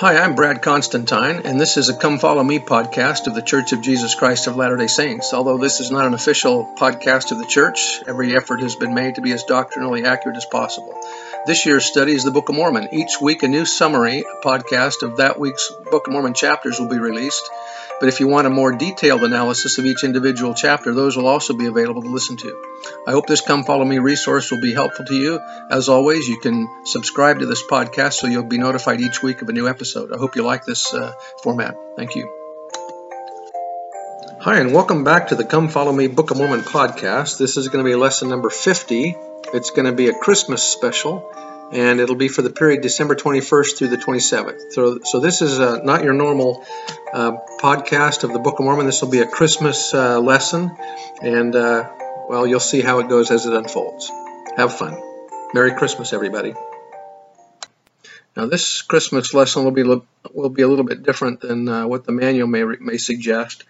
Hi, I'm Brad Constantine, and this is a Come Follow Me podcast of the Church of Jesus Christ of Latter day Saints. Although this is not an official podcast of the church, every effort has been made to be as doctrinally accurate as possible. This year's study is the Book of Mormon. Each week, a new summary podcast of that week's Book of Mormon chapters will be released. But if you want a more detailed analysis of each individual chapter, those will also be available to listen to. I hope this Come Follow Me resource will be helpful to you. As always, you can subscribe to this podcast so you'll be notified each week of a new episode. I hope you like this uh, format. Thank you. Hi, and welcome back to the Come Follow Me Book of Mormon podcast. This is going to be lesson number 50. It's going to be a Christmas special and it'll be for the period December 21st through the 27th. So, so this is uh, not your normal uh, podcast of the Book of Mormon. This will be a Christmas uh, lesson, and uh, well, you'll see how it goes as it unfolds. Have fun. Merry Christmas, everybody. Now, this Christmas lesson will be will be a little bit different than uh, what the manual may may suggest.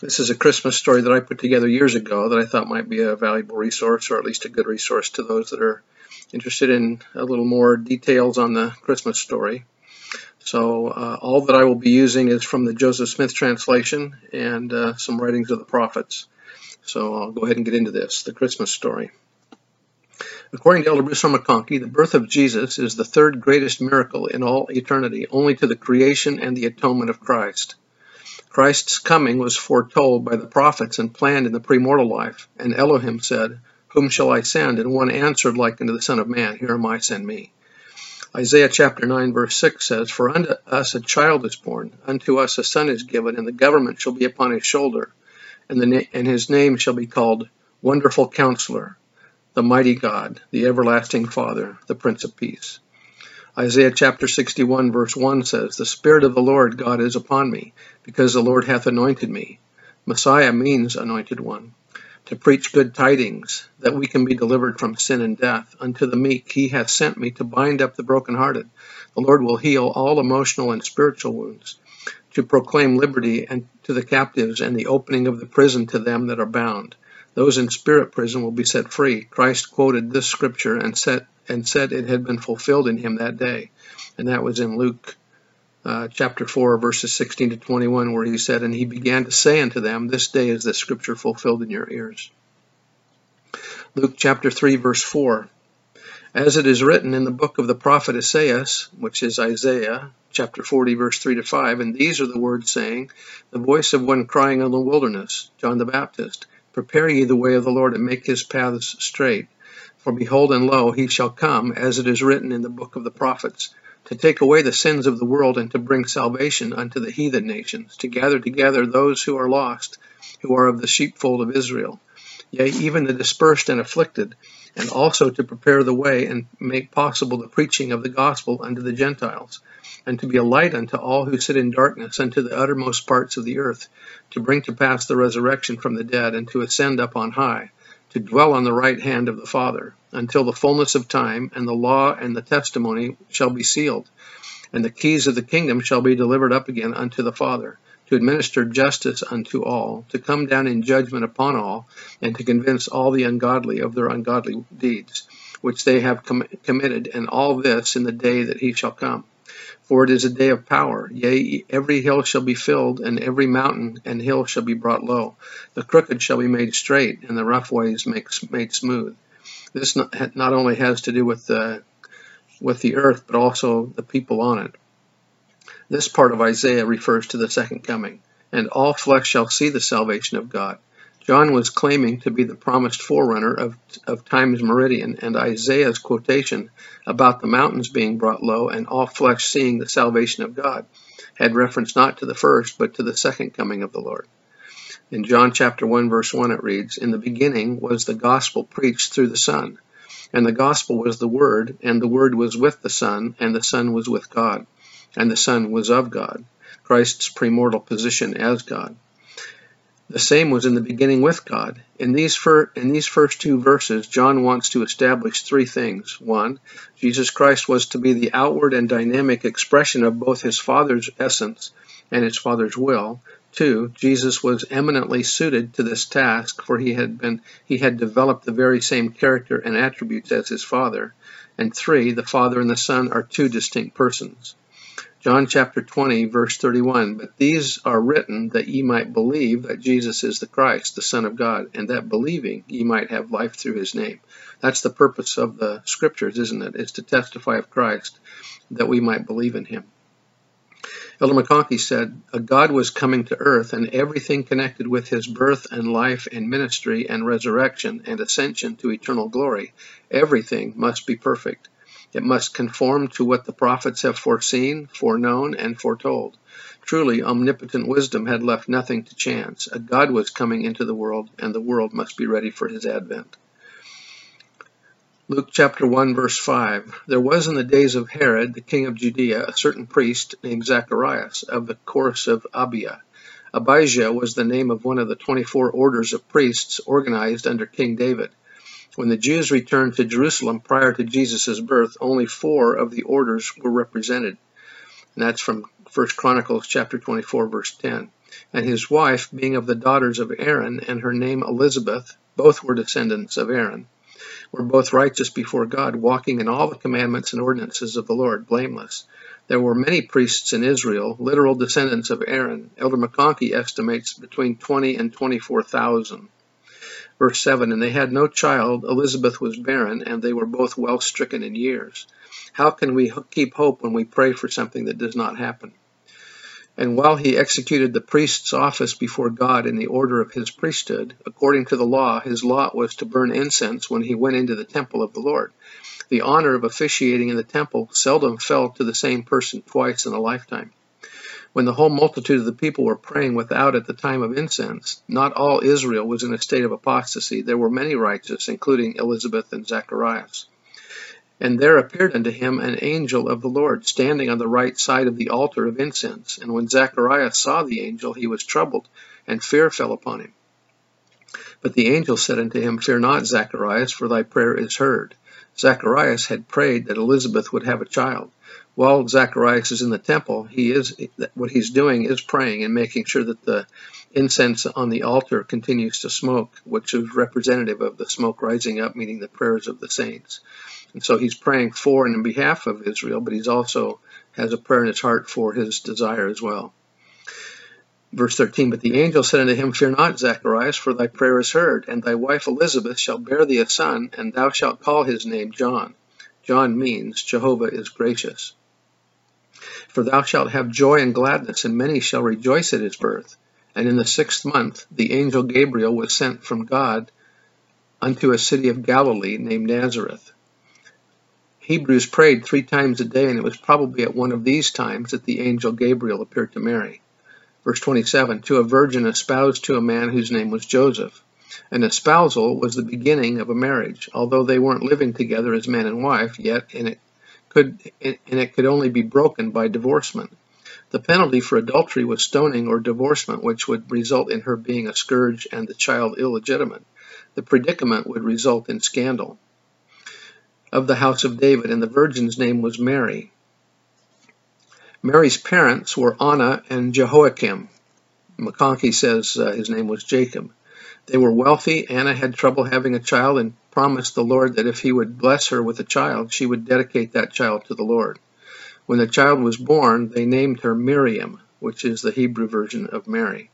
This is a Christmas story that I put together years ago that I thought might be a valuable resource, or at least a good resource to those that are interested in a little more details on the Christmas story. So uh, all that I will be using is from the Joseph Smith translation and uh, some writings of the prophets. So I'll go ahead and get into this, the Christmas story. According to Elder Bruce R. McConkie, the birth of Jesus is the third greatest miracle in all eternity, only to the creation and the atonement of Christ. Christ's coming was foretold by the prophets and planned in the premortal life, and Elohim said, whom shall I send? And one answered like unto the Son of Man, Here am I, send me. Isaiah chapter 9, verse 6 says, For unto us a child is born, unto us a son is given, and the government shall be upon his shoulder, and, the, and his name shall be called Wonderful Counselor, the Mighty God, the Everlasting Father, the Prince of Peace. Isaiah chapter 61, verse 1 says, The Spirit of the Lord God is upon me, because the Lord hath anointed me. Messiah means anointed one to preach good tidings, that we can be delivered from sin and death. Unto the meek he hath sent me to bind up the brokenhearted. The Lord will heal all emotional and spiritual wounds, to proclaim liberty and to the captives and the opening of the prison to them that are bound. Those in spirit prison will be set free. Christ quoted this scripture and said, and said it had been fulfilled in him that day. And that was in Luke uh, chapter 4, verses 16 to 21, where he said, And he began to say unto them, This day is the scripture fulfilled in your ears. Luke chapter 3, verse 4. As it is written in the book of the prophet Isaiah, which is Isaiah, chapter 40, verse 3 to 5, and these are the words saying, The voice of one crying in the wilderness, John the Baptist, Prepare ye the way of the Lord, and make his paths straight. For behold, and lo, he shall come, as it is written in the book of the prophets to take away the sins of the world and to bring salvation unto the heathen nations, to gather together those who are lost, who are of the sheepfold of Israel, yea, even the dispersed and afflicted, and also to prepare the way and make possible the preaching of the gospel unto the Gentiles, and to be a light unto all who sit in darkness unto the uttermost parts of the earth, to bring to pass the resurrection from the dead, and to ascend up on high, to dwell on the right hand of the Father until the fullness of time, and the law and the testimony shall be sealed, and the keys of the kingdom shall be delivered up again unto the Father, to administer justice unto all, to come down in judgment upon all, and to convince all the ungodly of their ungodly deeds, which they have com committed, and all this in the day that he shall come. For it is a day of power. Yea, every hill shall be filled, and every mountain and hill shall be brought low. The crooked shall be made straight, and the rough ways made smooth. This not, not only has to do with the, with the earth, but also the people on it. This part of Isaiah refers to the second coming, and all flesh shall see the salvation of God. John was claiming to be the promised forerunner of, of time's meridian, and Isaiah's quotation about the mountains being brought low and all flesh seeing the salvation of God had reference not to the first, but to the second coming of the Lord. In John chapter 1 verse 1 it reads, In the beginning was the gospel preached through the Son, and the gospel was the Word, and the Word was with the Son, and the Son was with God, and the Son was of God. Christ's premortal position as God. The same was in the beginning with God. In these, fir- in these first two verses, John wants to establish three things. One, Jesus Christ was to be the outward and dynamic expression of both his Father's essence and his Father's will. 2. Jesus was eminently suited to this task, for he had been he had developed the very same character and attributes as his Father. And 3. The Father and the Son are two distinct persons. John chapter 20, verse 31. But these are written that ye might believe that Jesus is the Christ, the Son of God, and that believing ye might have life through his name. That's the purpose of the scriptures, isn't it? Is to testify of Christ that we might believe in him. Elder McConkie said, A God was coming to earth, and everything connected with his birth and life and ministry and resurrection and ascension to eternal glory, everything must be perfect. It must conform to what the prophets have foreseen, foreknown, and foretold. Truly, omnipotent wisdom had left nothing to chance. A God was coming into the world, and the world must be ready for his advent. Luke chapter 1, verse 5 There was in the days of Herod, the king of Judea, a certain priest named Zacharias, of the course of Abia. Abijah was the name of one of the 24 orders of priests organized under King David. When the Jews returned to Jerusalem prior to Jesus' birth, only four of the orders were represented. And that's from 1 Chronicles chapter 24, verse 10. And his wife, being of the daughters of Aaron, and her name Elizabeth, both were descendants of Aaron, were both righteous before God, walking in all the commandments and ordinances of the Lord, blameless. There were many priests in Israel, literal descendants of Aaron. Elder McConkie estimates between 20 and 24,000. Verse 7 And they had no child, Elizabeth was barren, and they were both well stricken in years. How can we keep hope when we pray for something that does not happen? And while he executed the priest's office before God in the order of his priesthood, according to the law, his lot was to burn incense when he went into the temple of the Lord. The honor of officiating in the temple seldom fell to the same person twice in a lifetime. When the whole multitude of the people were praying without at the time of incense, not all Israel was in a state of apostasy. There were many righteous, including Elizabeth and Zacharias. And there appeared unto him an angel of the Lord, standing on the right side of the altar of incense. And when Zacharias saw the angel, he was troubled, and fear fell upon him. But the angel said unto him, Fear not, Zacharias, for thy prayer is heard. Zacharias had prayed that Elizabeth would have a child while Zacharias is in the temple, he is what he's doing is praying and making sure that the incense on the altar continues to smoke, which is representative of the smoke rising up, meaning the prayers of the saints. And so he's praying for and in behalf of Israel, but he's also has a prayer in his heart for his desire as well. Verse 13, But the angel said unto him, Fear not, Zacharias, for thy prayer is heard, and thy wife Elizabeth shall bear thee a son, and thou shalt call his name John. John means Jehovah is gracious. For thou shalt have joy and gladness, and many shall rejoice at his birth. And in the sixth month the angel Gabriel was sent from God unto a city of Galilee named Nazareth. Hebrews prayed three times a day, and it was probably at one of these times that the angel Gabriel appeared to Mary. Verse 27 To a virgin espoused to a man whose name was Joseph. An espousal was the beginning of a marriage. Although they weren't living together as man and wife, yet in it could and it could only be broken by divorcement. The penalty for adultery was stoning or divorcement, which would result in her being a scourge and the child illegitimate. The predicament would result in scandal. Of the house of David, and the virgin's name was Mary. Mary's parents were Anna and Jehoiakim. McConkie says uh, his name was Jacob. They were wealthy. Anna had trouble having a child and promised the Lord that if he would bless her with a child, she would dedicate that child to the Lord. When the child was born, they named her Miriam, which is the Hebrew version of Mary.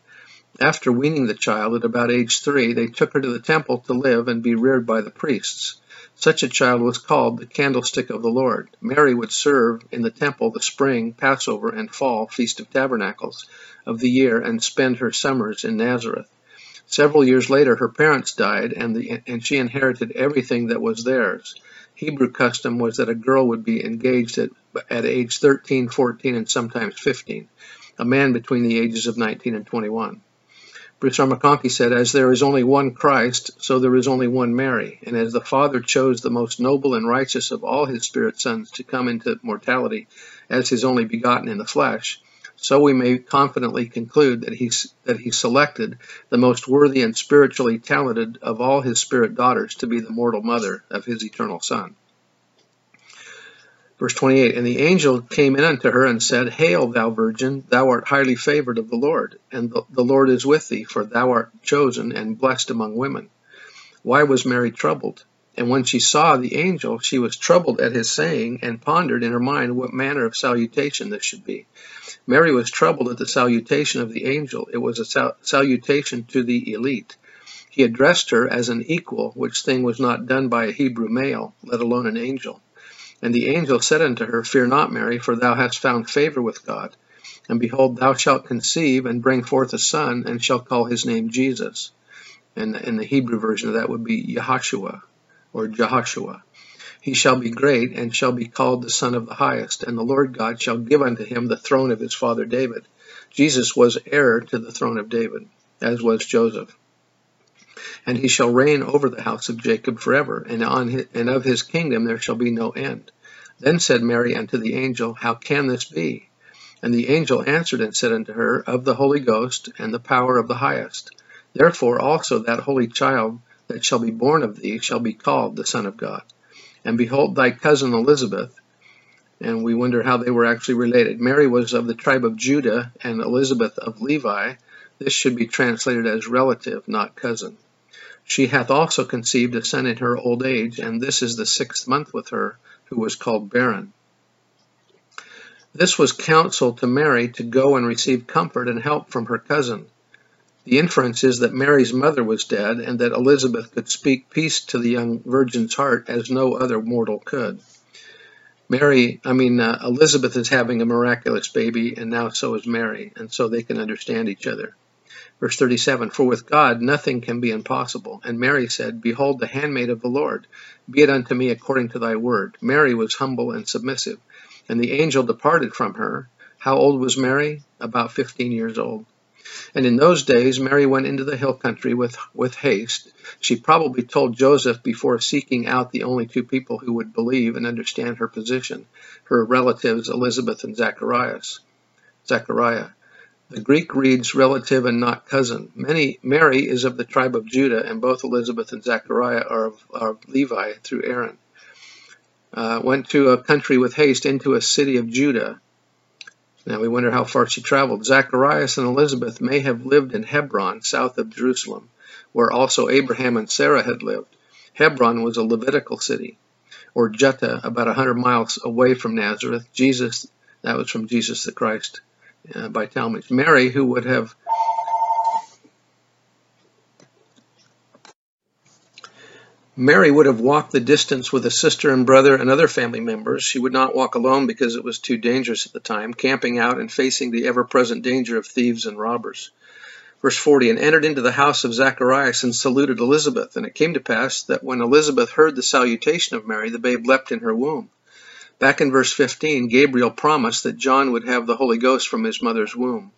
After weaning the child at about age three, they took her to the temple to live and be reared by the priests. Such a child was called the candlestick of the Lord. Mary would serve in the temple the spring, Passover, and fall Feast of Tabernacles of the year and spend her summers in Nazareth. Several years later, her parents died, and, the, and she inherited everything that was theirs. Hebrew custom was that a girl would be engaged at, at age 13, 14, and sometimes 15, a man between the ages of 19 and 21. Bruce R. McConkie said, As there is only one Christ, so there is only one Mary. And as the Father chose the most noble and righteous of all his spirit sons to come into mortality as his only begotten in the flesh, so we may confidently conclude that he, that he selected the most worthy and spiritually talented of all his spirit daughters to be the mortal mother of his eternal Son. Verse 28 And the angel came in unto her and said, Hail, thou virgin, thou art highly favored of the Lord, and the, the Lord is with thee, for thou art chosen and blessed among women. Why was Mary troubled? And when she saw the angel, she was troubled at his saying, and pondered in her mind what manner of salutation this should be. Mary was troubled at the salutation of the angel. It was a sal salutation to the elite. He addressed her as an equal, which thing was not done by a Hebrew male, let alone an angel. And the angel said unto her, Fear not, Mary, for thou hast found favor with God. And behold, thou shalt conceive and bring forth a son, and shalt call his name Jesus. And in the Hebrew version of that would be Yahshua or Jehoshua. He shall be great, and shall be called the Son of the Highest, and the Lord God shall give unto him the throne of his father David. Jesus was heir to the throne of David, as was Joseph. And he shall reign over the house of Jacob forever, and, on his, and of his kingdom there shall be no end. Then said Mary unto the angel, How can this be? And the angel answered and said unto her, Of the Holy Ghost and the power of the highest. Therefore also that holy child that shall be born of thee shall be called the Son of God. And behold, thy cousin Elizabeth, and we wonder how they were actually related. Mary was of the tribe of Judah, and Elizabeth of Levi. This should be translated as relative, not cousin. She hath also conceived a son in her old age, and this is the sixth month with her, who was called barren. This was counsel to Mary to go and receive comfort and help from her cousin. The inference is that Mary's mother was dead and that Elizabeth could speak peace to the young virgin's heart as no other mortal could. Mary, I mean, uh, Elizabeth is having a miraculous baby, and now so is Mary, and so they can understand each other. Verse 37 For with God nothing can be impossible. And Mary said, Behold, the handmaid of the Lord, be it unto me according to thy word. Mary was humble and submissive. And the angel departed from her. How old was Mary? About fifteen years old. And in those days Mary went into the hill country with, with haste. She probably told Joseph before seeking out the only two people who would believe and understand her position, her relatives Elizabeth and Zacharias. Zachariah. The Greek reads relative and not cousin. Many, Mary is of the tribe of Judah, and both Elizabeth and Zachariah are of, are Levi through Aaron. Uh, went to a country with haste into a city of Judah. Now we wonder how far she traveled. Zacharias and Elizabeth may have lived in Hebron, south of Jerusalem, where also Abraham and Sarah had lived. Hebron was a Levitical city, or Juttah, about a hundred miles away from Nazareth. Jesus, that was from Jesus the Christ uh, by Talmage. Mary, who would have Mary would have walked the distance with a sister and brother and other family members. She would not walk alone because it was too dangerous at the time, camping out and facing the ever present danger of thieves and robbers. Verse 40 And entered into the house of Zacharias and saluted Elizabeth. And it came to pass that when Elizabeth heard the salutation of Mary, the babe leapt in her womb. Back in verse 15, Gabriel promised that John would have the Holy Ghost from his mother's womb.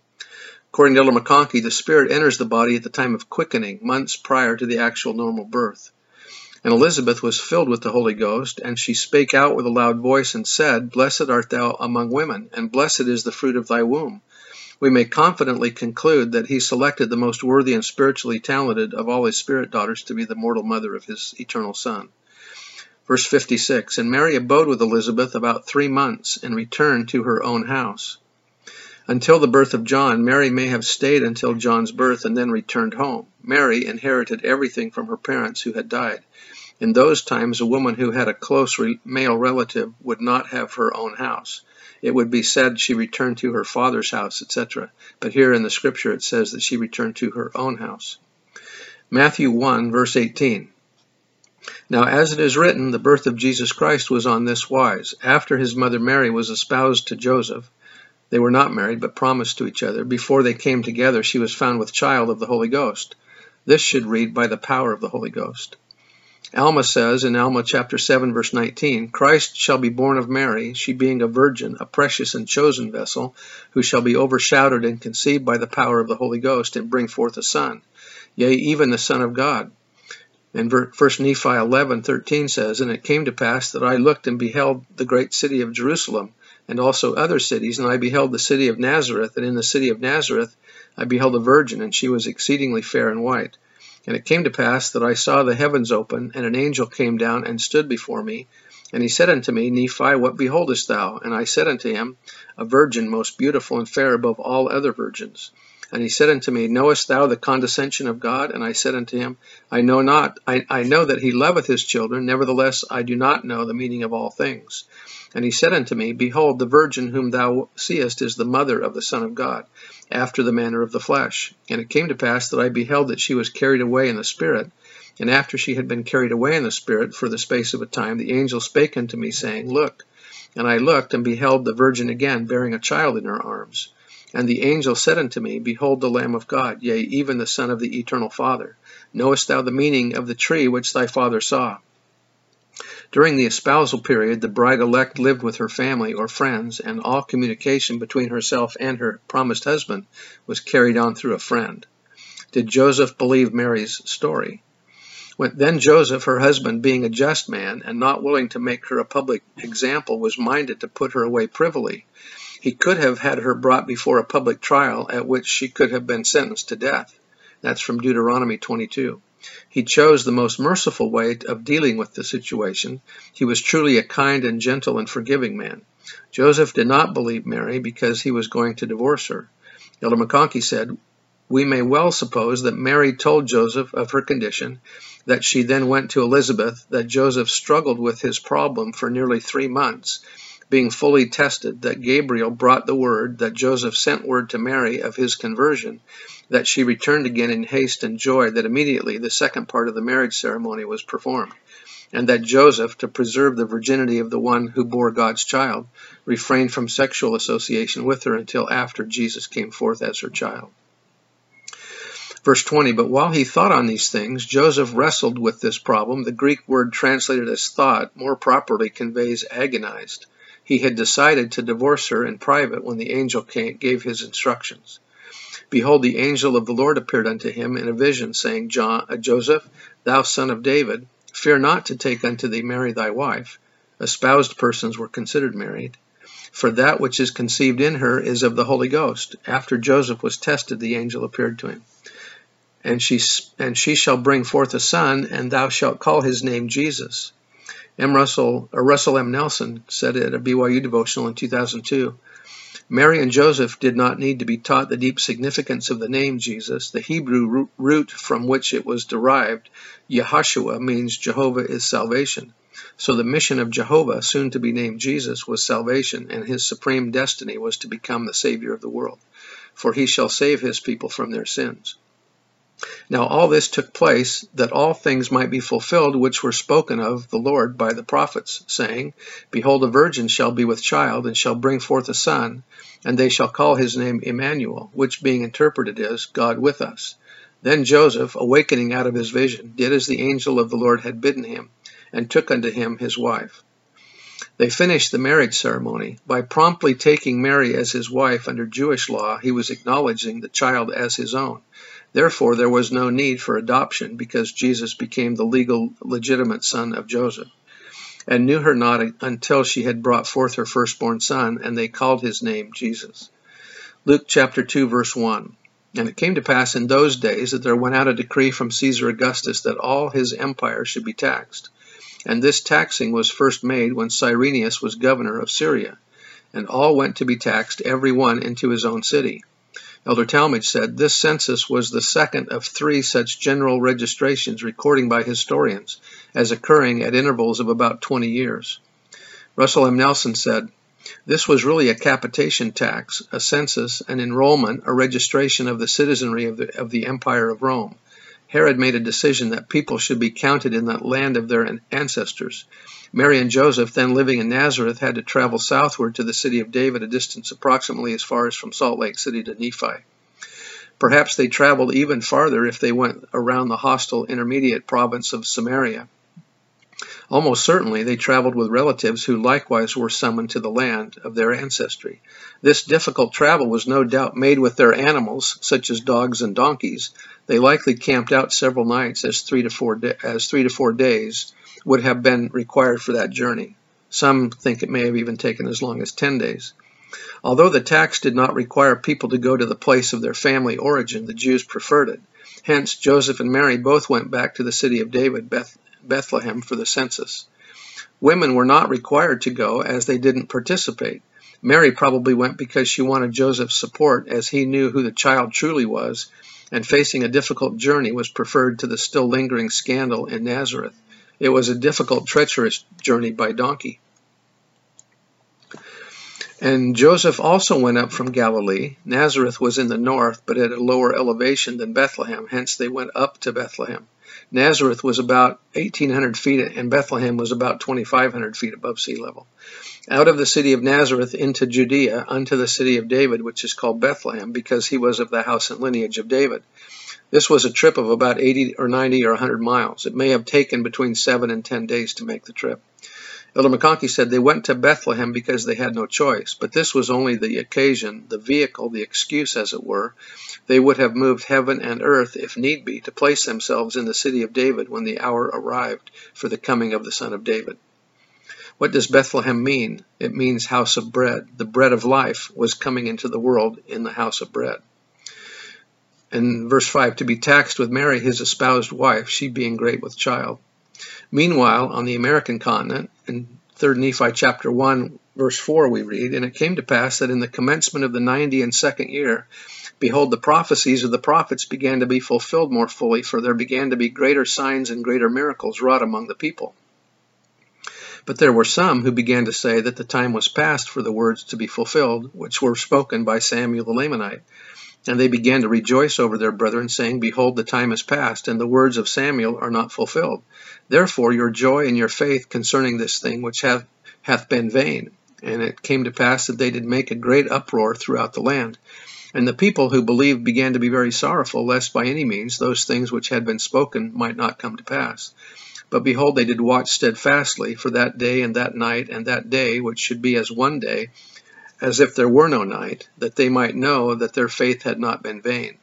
According to Elder McConkie, the Spirit enters the body at the time of quickening, months prior to the actual normal birth. And Elizabeth was filled with the Holy Ghost, and she spake out with a loud voice and said, Blessed art thou among women, and blessed is the fruit of thy womb. We may confidently conclude that he selected the most worthy and spiritually talented of all his spirit daughters to be the mortal mother of his eternal Son. Verse 56 And Mary abode with Elizabeth about three months, and returned to her own house. Until the birth of John, Mary may have stayed until John's birth and then returned home. Mary inherited everything from her parents who had died. In those times, a woman who had a close male relative would not have her own house. It would be said she returned to her father's house, etc. But here in the scripture it says that she returned to her own house. Matthew 1, verse 18. Now, as it is written, the birth of Jesus Christ was on this wise. After his mother Mary was espoused to Joseph, they were not married, but promised to each other. Before they came together, she was found with child of the Holy Ghost. This should read by the power of the Holy Ghost. Alma says in Alma chapter 7 verse 19, Christ shall be born of Mary, she being a virgin, a precious and chosen vessel, who shall be overshadowed and conceived by the power of the Holy Ghost and bring forth a son, yea, even the Son of God. And 1 Nephi 11:13 says, And it came to pass that I looked and beheld the great city of Jerusalem, and also other cities, and I beheld the city of Nazareth, and in the city of Nazareth I beheld a virgin, and she was exceedingly fair and white. And it came to pass that I saw the heavens open, and an angel came down and stood before me. And he said unto me, Nephi, what beholdest thou? And I said unto him, A virgin most beautiful and fair above all other virgins. And he said unto me, Knowest thou the condescension of God? And I said unto him, I know not. I, I know that he loveth his children. Nevertheless, I do not know the meaning of all things. And he said unto me, Behold, the virgin whom thou seest is the mother of the Son of God, after the manner of the flesh. And it came to pass that I beheld that she was carried away in the Spirit. And after she had been carried away in the Spirit for the space of a time, the angel spake unto me, saying, Look. And I looked, and beheld the virgin again, bearing a child in her arms. And the angel said unto me, Behold the Lamb of God, yea, even the Son of the Eternal Father. Knowest thou the meaning of the tree which thy father saw? During the espousal period, the bride elect lived with her family or friends, and all communication between herself and her promised husband was carried on through a friend. Did Joseph believe Mary's story? When, then Joseph, her husband, being a just man and not willing to make her a public example, was minded to put her away privily he could have had her brought before a public trial at which she could have been sentenced to death. That's from Deuteronomy 22. He chose the most merciful way of dealing with the situation. He was truly a kind and gentle and forgiving man. Joseph did not believe Mary because he was going to divorce her. Elder McConkie said, We may well suppose that Mary told Joseph of her condition, that she then went to Elizabeth, that Joseph struggled with his problem for nearly three months, being fully tested, that Gabriel brought the word, that Joseph sent word to Mary of his conversion, that she returned again in haste and joy, that immediately the second part of the marriage ceremony was performed, and that Joseph, to preserve the virginity of the one who bore God's child, refrained from sexual association with her until after Jesus came forth as her child. Verse 20, but while he thought on these things, Joseph wrestled with this problem. The Greek word translated as thought more properly conveys agonized. He had decided to divorce her in private when the angel came, gave his instructions. Behold, the angel of the Lord appeared unto him in a vision, saying, uh, Joseph, thou son of David, fear not to take unto thee Mary thy wife. Espoused persons were considered married. For that which is conceived in her is of the Holy Ghost. After Joseph was tested, the angel appeared to him. And she, and she shall bring forth a son, and thou shalt call his name Jesus M. Russell, or Russell M. Nelson said at a BYU devotional in 2002. Mary and Joseph did not need to be taught the deep significance of the name Jesus. The Hebrew root from which it was derived, Yahashua, means Jehovah is salvation. So the mission of Jehovah, soon to be named Jesus, was salvation, and his supreme destiny was to become the Savior of the world. For he shall save his people from their sins. Now all this took place, that all things might be fulfilled which were spoken of the Lord by the prophets, saying, Behold, a virgin shall be with child, and shall bring forth a son, and they shall call his name Emmanuel, which being interpreted is, God with us. Then Joseph, awakening out of his vision, did as the angel of the Lord had bidden him, and took unto him his wife. They finished the marriage ceremony. By promptly taking Mary as his wife under Jewish law, he was acknowledging the child as his own. Therefore, there was no need for adoption because Jesus became the legal, legitimate son of Joseph, and knew her not until she had brought forth her firstborn son, and they called his name Jesus. Luke chapter 2, verse 1. And it came to pass in those days that there went out a decree from Caesar Augustus that all his empire should be taxed. And this taxing was first made when Cyrenius was governor of Syria. And all went to be taxed, every one into his own city. Elder Talmage said this census was the second of three such general registrations recording by historians as occurring at intervals of about 20 years. Russell M. Nelson said, This was really a capitation tax, a census, an enrollment, a registration of the citizenry of the, of the Empire of Rome. Herod made a decision that people should be counted in that land of their ancestors. Mary and Joseph, then living in Nazareth, had to travel southward to the city of David, a distance approximately as far as from Salt Lake City to Nephi. Perhaps they traveled even farther if they went around the hostile intermediate province of Samaria. Almost certainly they traveled with relatives who likewise were summoned to the land of their ancestry. This difficult travel was no doubt made with their animals, such as dogs and donkeys. They likely camped out several nights as three to four, as three to four days would have been required for that journey. Some think it may have even taken as long as 10 days. Although the tax did not require people to go to the place of their family origin, the Jews preferred it. Hence, Joseph and Mary both went back to the city of David, Beth Bethlehem, for the census. Women were not required to go as they didn't participate. Mary probably went because she wanted Joseph's support, as he knew who the child truly was, and facing a difficult journey was preferred to the still lingering scandal in Nazareth. It was a difficult, treacherous journey by donkey. And Joseph also went up from Galilee. Nazareth was in the north, but at a lower elevation than Bethlehem, hence they went up to Bethlehem. Nazareth was about 1,800 feet, and Bethlehem was about 2,500 feet above sea level. Out of the city of Nazareth into Judea, unto the city of David, which is called Bethlehem, because he was of the house and lineage of David. This was a trip of about 80 or 90 or 100 miles. It may have taken between seven and 10 days to make the trip. Elder McConkie said they went to Bethlehem because they had no choice, but this was only the occasion, the vehicle, the excuse, as it were. They would have moved heaven and earth, if need be, to place themselves in the city of David when the hour arrived for the coming of the Son of David. What does Bethlehem mean? It means house of bread. The bread of life was coming into the world in the house of bread. In verse 5, to be taxed with Mary, his espoused wife, she being great with child. Meanwhile, on the American continent, in 3 Nephi chapter 1, verse 4, we read, And it came to pass that in the commencement of the ninety and second year, behold, the prophecies of the prophets began to be fulfilled more fully, for there began to be greater signs and greater miracles wrought among the people. But there were some who began to say that the time was past for the words to be fulfilled, which were spoken by Samuel the Lamanite. And they began to rejoice over their brethren, saying, Behold, the time is past, and the words of Samuel are not fulfilled. Therefore your joy and your faith concerning this thing which hath, hath been vain. And it came to pass that they did make a great uproar throughout the land. And the people who believed began to be very sorrowful, lest by any means those things which had been spoken might not come to pass. But behold, they did watch steadfastly for that day and that night and that day, which should be as one day, as if there were no night, that they might know that their faith had not been vain.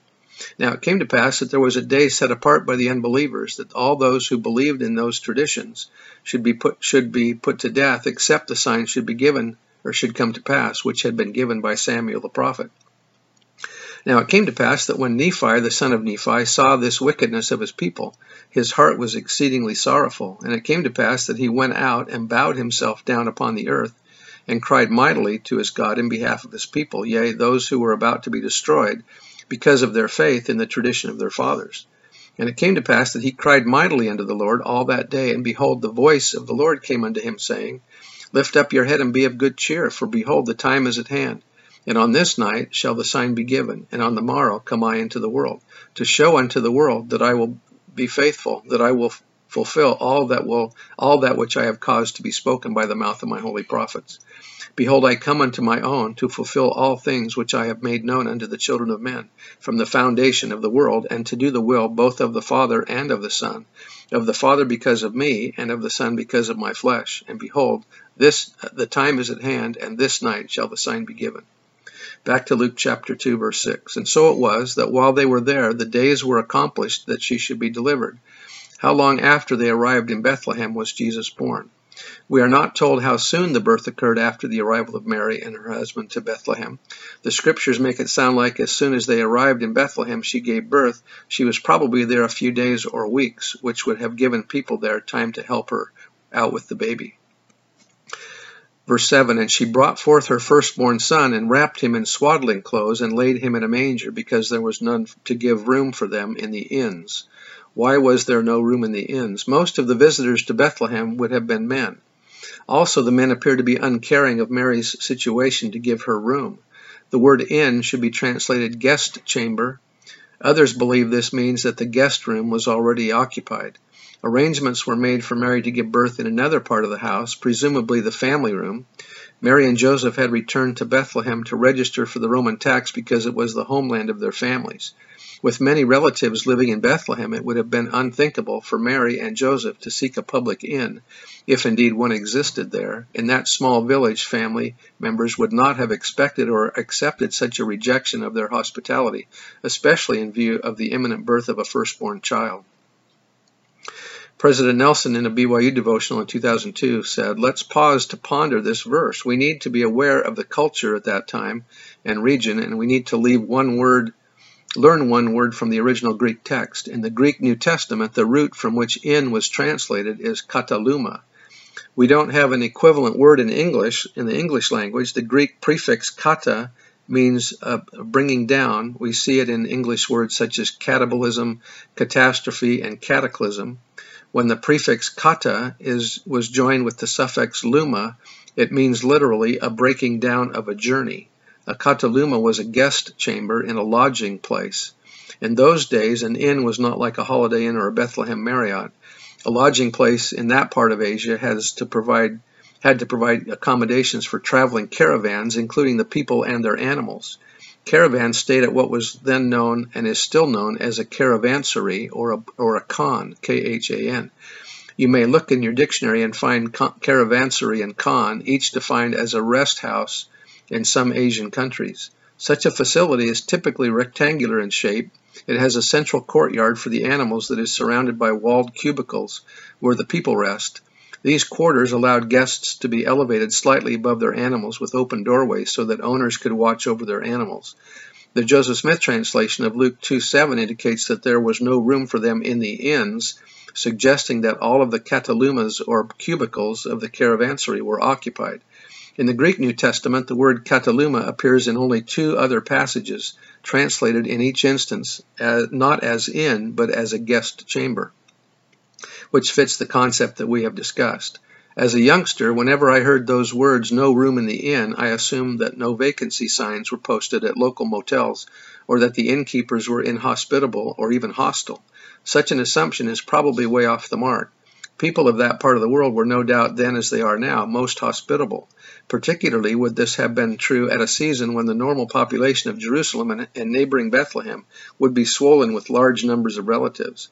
Now it came to pass that there was a day set apart by the unbelievers, that all those who believed in those traditions should be put should be put to death, except the sign should be given or should come to pass, which had been given by Samuel the prophet. Now it came to pass that when Nephi the son of Nephi saw this wickedness of his people, his heart was exceedingly sorrowful. And it came to pass that he went out and bowed himself down upon the earth, and cried mightily to his God in behalf of his people, yea, those who were about to be destroyed, because of their faith in the tradition of their fathers. And it came to pass that he cried mightily unto the Lord all that day, and behold, the voice of the Lord came unto him, saying, Lift up your head and be of good cheer, for behold, the time is at hand. And on this night shall the sign be given, and on the morrow come I into the world, to show unto the world that I will be faithful, that I will fulfill all that will all that which I have caused to be spoken by the mouth of my holy prophets. Behold, I come unto my own to fulfill all things which I have made known unto the children of men from the foundation of the world, and to do the will both of the Father and of the Son, of the Father because of me, and of the Son because of my flesh. And behold, this the time is at hand, and this night shall the sign be given. Back to Luke chapter 2, verse 6. And so it was that while they were there, the days were accomplished that she should be delivered. How long after they arrived in Bethlehem was Jesus born? We are not told how soon the birth occurred after the arrival of Mary and her husband to Bethlehem. The scriptures make it sound like as soon as they arrived in Bethlehem she gave birth. She was probably there a few days or weeks, which would have given people there time to help her out with the baby. Verse 7 And she brought forth her firstborn son, and wrapped him in swaddling clothes, and laid him in a manger, because there was none to give room for them in the inns. Why was there no room in the inns? Most of the visitors to Bethlehem would have been men. Also, the men appear to be uncaring of Mary's situation to give her room. The word inn should be translated guest chamber. Others believe this means that the guest room was already occupied. Arrangements were made for Mary to give birth in another part of the house, presumably the family room. Mary and Joseph had returned to Bethlehem to register for the Roman tax because it was the homeland of their families. With many relatives living in Bethlehem, it would have been unthinkable for Mary and Joseph to seek a public inn, if indeed one existed there. In that small village, family members would not have expected or accepted such a rejection of their hospitality, especially in view of the imminent birth of a firstborn child. President Nelson, in a BYU devotional in 2002, said, Let's pause to ponder this verse. We need to be aware of the culture at that time and region, and we need to leave one word learn one word from the original Greek text. In the Greek New Testament, the root from which in was translated is kataluma. We don't have an equivalent word in English, in the English language. The Greek prefix kata means uh, bringing down. We see it in English words such as catabolism, catastrophe, and cataclysm. When the prefix kata is, was joined with the suffix luma, it means literally a breaking down of a journey. A kataluma was a guest chamber in a lodging place. In those days, an inn was not like a Holiday Inn or a Bethlehem Marriott. A lodging place in that part of Asia has to provide had to provide accommodations for traveling caravans, including the people and their animals. Caravans stayed at what was then known and is still known as a caravansary or a, or a khan, K-H-A-N. You may look in your dictionary and find caravansary and khan, each defined as a rest house in some Asian countries. Such a facility is typically rectangular in shape. It has a central courtyard for the animals that is surrounded by walled cubicles where the people rest. These quarters allowed guests to be elevated slightly above their animals with open doorways so that owners could watch over their animals. The Joseph Smith translation of Luke 2:7 indicates that there was no room for them in the inns, suggesting that all of the katalumas or cubicles of the caravansary were occupied. In the Greek New Testament, the word kataluma appears in only two other passages, translated in each instance as, not as inn, but as a guest chamber, which fits the concept that we have discussed. As a youngster, whenever I heard those words, no room in the inn, I assumed that no vacancy signs were posted at local motels or that the innkeepers were inhospitable or even hostile. Such an assumption is probably way off the mark. People of that part of the world were no doubt then as they are now most hospitable. Particularly would this have been true at a season when the normal population of Jerusalem and, and neighboring Bethlehem would be swollen with large numbers of relatives.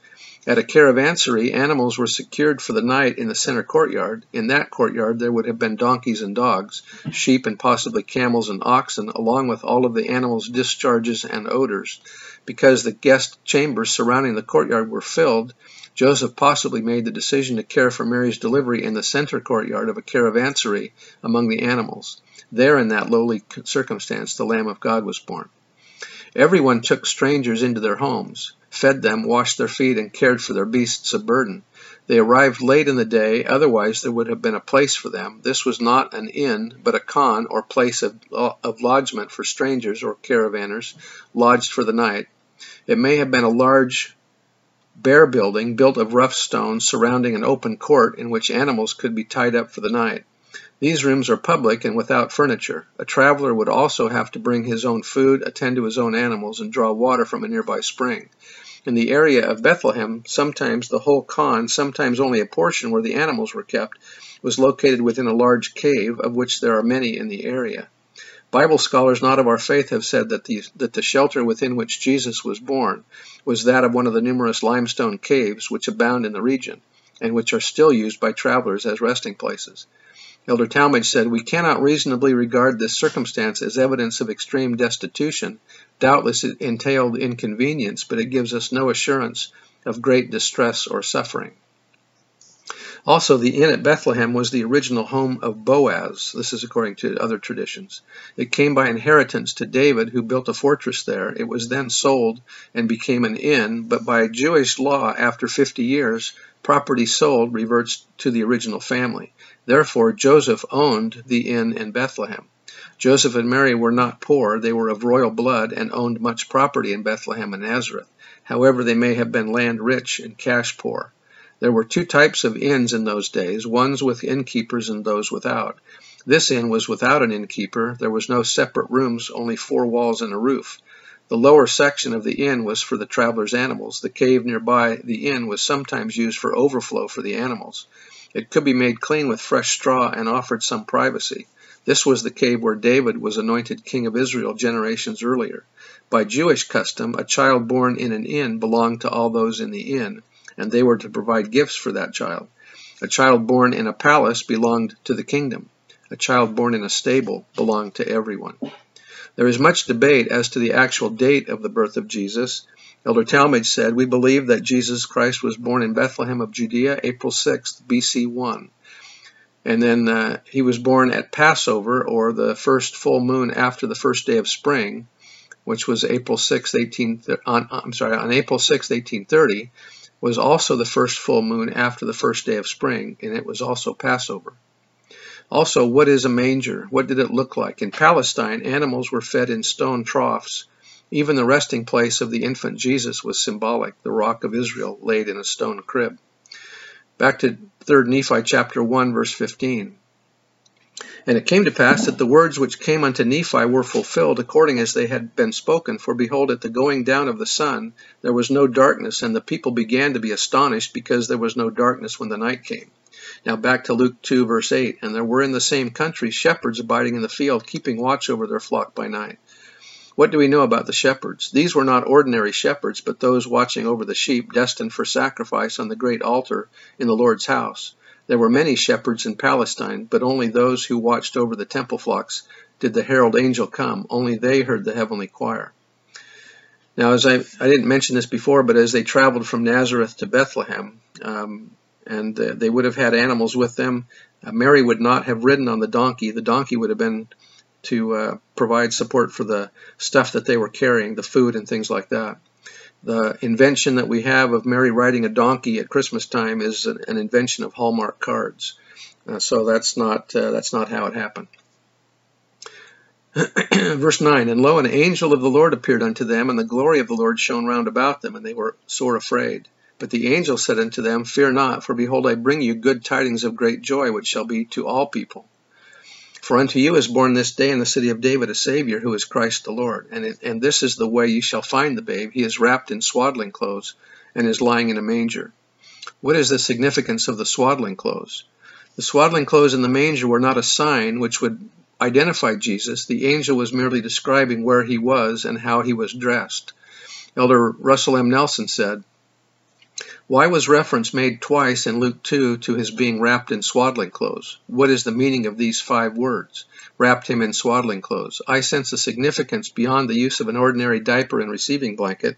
At a caravansary, animals were secured for the night in the center courtyard. In that courtyard, there would have been donkeys and dogs, sheep and possibly camels and oxen, along with all of the animals' discharges and odors. Because the guest chambers surrounding the courtyard were filled, Joseph possibly made the decision to care for Mary's delivery in the center courtyard of a caravansary among the animals. There, in that lowly circumstance, the Lamb of God was born. Everyone took strangers into their homes, fed them, washed their feet, and cared for their beasts of burden. They arrived late in the day, otherwise there would have been a place for them. This was not an inn, but a khan, or place of, uh, of lodgment for strangers or caravanners, lodged for the night. It may have been a large bare building built of rough stone surrounding an open court in which animals could be tied up for the night. These rooms are public and without furniture. A traveler would also have to bring his own food, attend to his own animals, and draw water from a nearby spring. In the area of Bethlehem, sometimes the whole khan, sometimes only a portion where the animals were kept, was located within a large cave, of which there are many in the area. Bible scholars not of our faith have said that the, that the shelter within which Jesus was born was that of one of the numerous limestone caves which abound in the region, and which are still used by travelers as resting places. Elder Talmage said, We cannot reasonably regard this circumstance as evidence of extreme destitution. Doubtless it entailed inconvenience, but it gives us no assurance of great distress or suffering. Also, the inn at Bethlehem was the original home of Boaz. This is according to other traditions. It came by inheritance to David, who built a fortress there. It was then sold and became an inn, but by Jewish law, after 50 years, property sold reverts to the original family. Therefore, Joseph owned the inn in Bethlehem. Joseph and Mary were not poor, they were of royal blood and owned much property in Bethlehem and Nazareth. However, they may have been land rich and cash poor. There were two types of inns in those days, ones with innkeepers and those without. This inn was without an innkeeper. There was no separate rooms, only four walls and a roof. The lower section of the inn was for the travelers' animals. The cave nearby the inn was sometimes used for overflow for the animals. It could be made clean with fresh straw and offered some privacy. This was the cave where David was anointed king of Israel generations earlier. By Jewish custom, a child born in an inn belonged to all those in the inn and they were to provide gifts for that child. A child born in a palace belonged to the kingdom. A child born in a stable belonged to everyone. There is much debate as to the actual date of the birth of Jesus. Elder Talmage said, We believe that Jesus Christ was born in Bethlehem of Judea, April 6th, BC 1. And then uh, he was born at Passover, or the first full moon after the first day of spring, which was April 6, 18, on, I'm sorry, on April 6, 1830, was also the first full moon after the first day of spring, and it was also Passover. Also, what is a manger? What did it look like? In Palestine, animals were fed in stone troughs. Even the resting place of the infant Jesus was symbolic, the rock of Israel laid in a stone crib. Back to 3 Nephi chapter 1 verse 15. And it came to pass that the words which came unto Nephi were fulfilled according as they had been spoken. For behold, at the going down of the sun there was no darkness, and the people began to be astonished because there was no darkness when the night came. Now back to Luke 2, verse 8. And there were in the same country shepherds abiding in the field, keeping watch over their flock by night. What do we know about the shepherds? These were not ordinary shepherds, but those watching over the sheep destined for sacrifice on the great altar in the Lord's house. There were many shepherds in Palestine, but only those who watched over the temple flocks did the herald angel come. Only they heard the heavenly choir. Now, as I, I didn't mention this before, but as they traveled from Nazareth to Bethlehem, um, and uh, they would have had animals with them, uh, Mary would not have ridden on the donkey. The donkey would have been to uh, provide support for the stuff that they were carrying, the food and things like that the invention that we have of Mary riding a donkey at Christmas time is an, an invention of Hallmark cards. Uh, so that's not uh, that's not how it happened. Verse 9, And lo, an angel of the Lord appeared unto them, and the glory of the Lord shone round about them, and they were sore afraid. But the angel said unto them, Fear not, for behold, I bring you good tidings of great joy, which shall be to all people. For unto you is born this day in the city of David a Savior, who is Christ the Lord. And, it, and this is the way you shall find the babe. He is wrapped in swaddling clothes and is lying in a manger. What is the significance of the swaddling clothes? The swaddling clothes in the manger were not a sign which would identify Jesus. The angel was merely describing where he was and how he was dressed. Elder Russell M. Nelson said, why was reference made twice in Luke 2 to his being wrapped in swaddling clothes? What is the meaning of these five words? Wrapped him in swaddling clothes. I sense a significance beyond the use of an ordinary diaper and receiving blanket.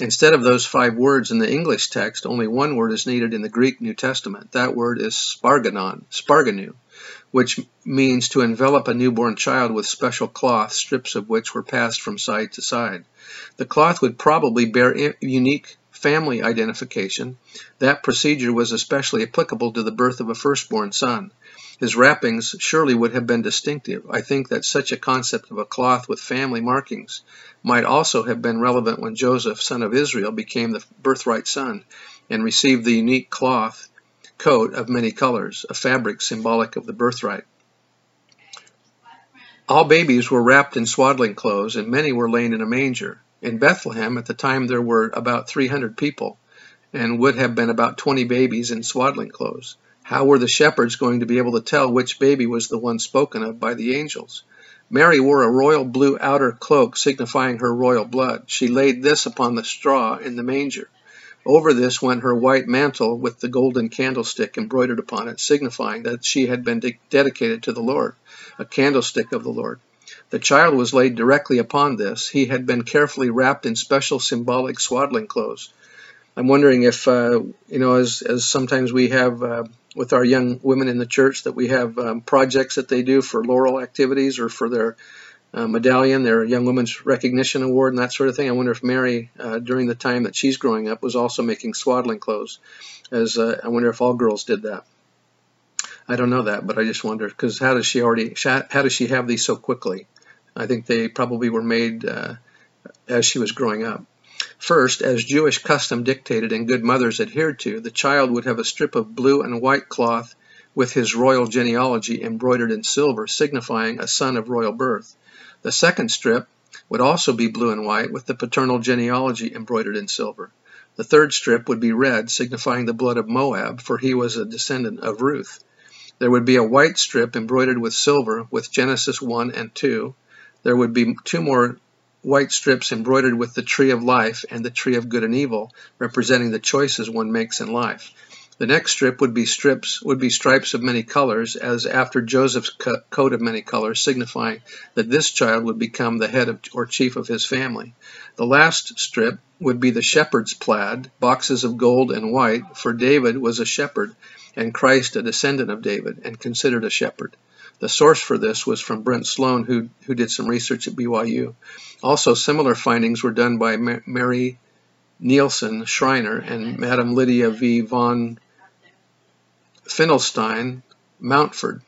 Instead of those five words in the English text, only one word is needed in the Greek New Testament. That word is sparganon, sparganu, which means to envelop a newborn child with special cloth, strips of which were passed from side to side. The cloth would probably bear unique family identification, that procedure was especially applicable to the birth of a firstborn son. His wrappings surely would have been distinctive. I think that such a concept of a cloth with family markings might also have been relevant when Joseph, son of Israel, became the birthright son and received the unique cloth coat of many colors, a fabric symbolic of the birthright. All babies were wrapped in swaddling clothes, and many were laid in a manger. In Bethlehem, at the time, there were about 300 people and would have been about 20 babies in swaddling clothes. How were the shepherds going to be able to tell which baby was the one spoken of by the angels? Mary wore a royal blue outer cloak signifying her royal blood. She laid this upon the straw in the manger. Over this went her white mantle with the golden candlestick embroidered upon it, signifying that she had been de dedicated to the Lord, a candlestick of the Lord. The child was laid directly upon this. He had been carefully wrapped in special symbolic swaddling clothes. I'm wondering if, uh, you know, as, as sometimes we have uh, with our young women in the church, that we have um, projects that they do for laurel activities or for their uh, medallion, their Young Women's Recognition Award, and that sort of thing. I wonder if Mary, uh, during the time that she's growing up, was also making swaddling clothes. As uh, I wonder if all girls did that. I don't know that, but I just wonder because how does she already? How does she have these so quickly? I think they probably were made uh, as she was growing up. First, as Jewish custom dictated and good mothers adhered to, the child would have a strip of blue and white cloth with his royal genealogy embroidered in silver, signifying a son of royal birth. The second strip would also be blue and white with the paternal genealogy embroidered in silver. The third strip would be red, signifying the blood of Moab, for he was a descendant of Ruth. There would be a white strip embroidered with silver with Genesis 1 and 2, there would be two more white strips embroidered with the tree of life and the tree of good and evil, representing the choices one makes in life. The next strip would be strips would be stripes of many colors, as after Joseph's coat of many colors, signifying that this child would become the head of, or chief of his family. The last strip would be the shepherd's plaid, boxes of gold and white, for David was a shepherd, and Christ a descendant of David, and considered a shepherd. The source for this was from Brent Sloan, who, who did some research at BYU. Also, similar findings were done by Mary Nielsen Schreiner and Madame Lydia V. von Finkelstein Mountford.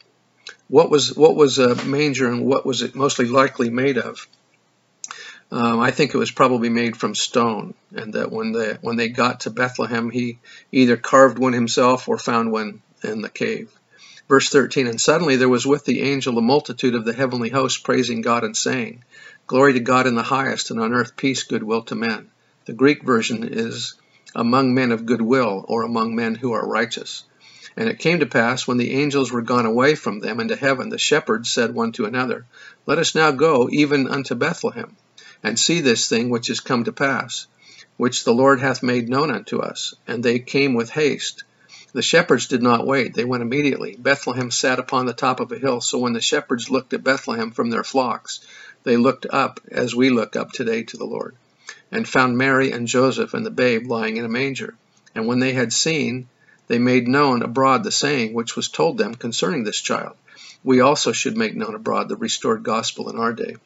What was what was a manger and what was it mostly likely made of? Um, I think it was probably made from stone, and that when they when they got to Bethlehem, he either carved one himself or found one in the cave. Verse 13, and suddenly there was with the angel a multitude of the heavenly host praising God and saying, Glory to God in the highest, and on earth peace, goodwill to men. The Greek version is among men of goodwill, or among men who are righteous. And it came to pass, when the angels were gone away from them into heaven, the shepherds said one to another, Let us now go even unto Bethlehem, and see this thing which is come to pass, which the Lord hath made known unto us. And they came with haste. The shepherds did not wait, they went immediately. Bethlehem sat upon the top of a hill, so when the shepherds looked at Bethlehem from their flocks, they looked up as we look up today to the Lord, and found Mary and Joseph and the babe lying in a manger. And when they had seen, they made known abroad the saying which was told them concerning this child. We also should make known abroad the restored gospel in our day.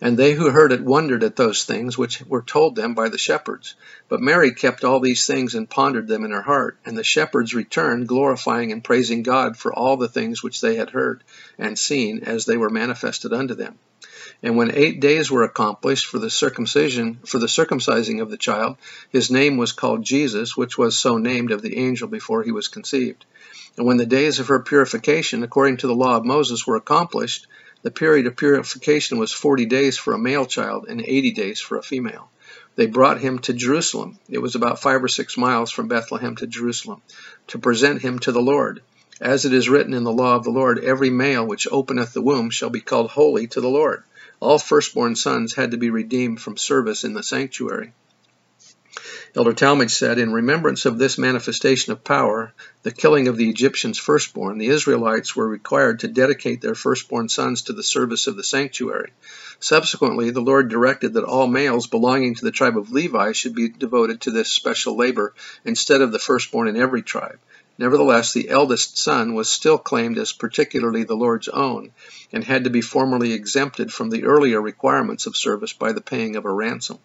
And they who heard it wondered at those things which were told them by the shepherds. But Mary kept all these things and pondered them in her heart. And the shepherds returned, glorifying and praising God for all the things which they had heard and seen as they were manifested unto them. And when eight days were accomplished for the circumcision, for the circumcising of the child, his name was called Jesus, which was so named of the angel before he was conceived. And when the days of her purification, according to the law of Moses, were accomplished, the period of purification was 40 days for a male child and 80 days for a female. They brought him to Jerusalem. It was about five or six miles from Bethlehem to Jerusalem, to present him to the Lord. As it is written in the law of the Lord, every male which openeth the womb shall be called holy to the Lord. All firstborn sons had to be redeemed from service in the sanctuary. Elder Talmage said, In remembrance of this manifestation of power, the killing of the Egyptians' firstborn, the Israelites were required to dedicate their firstborn sons to the service of the sanctuary. Subsequently, the Lord directed that all males belonging to the tribe of Levi should be devoted to this special labor instead of the firstborn in every tribe. Nevertheless, the eldest son was still claimed as particularly the Lord's own, and had to be formally exempted from the earlier requirements of service by the paying of a ransom.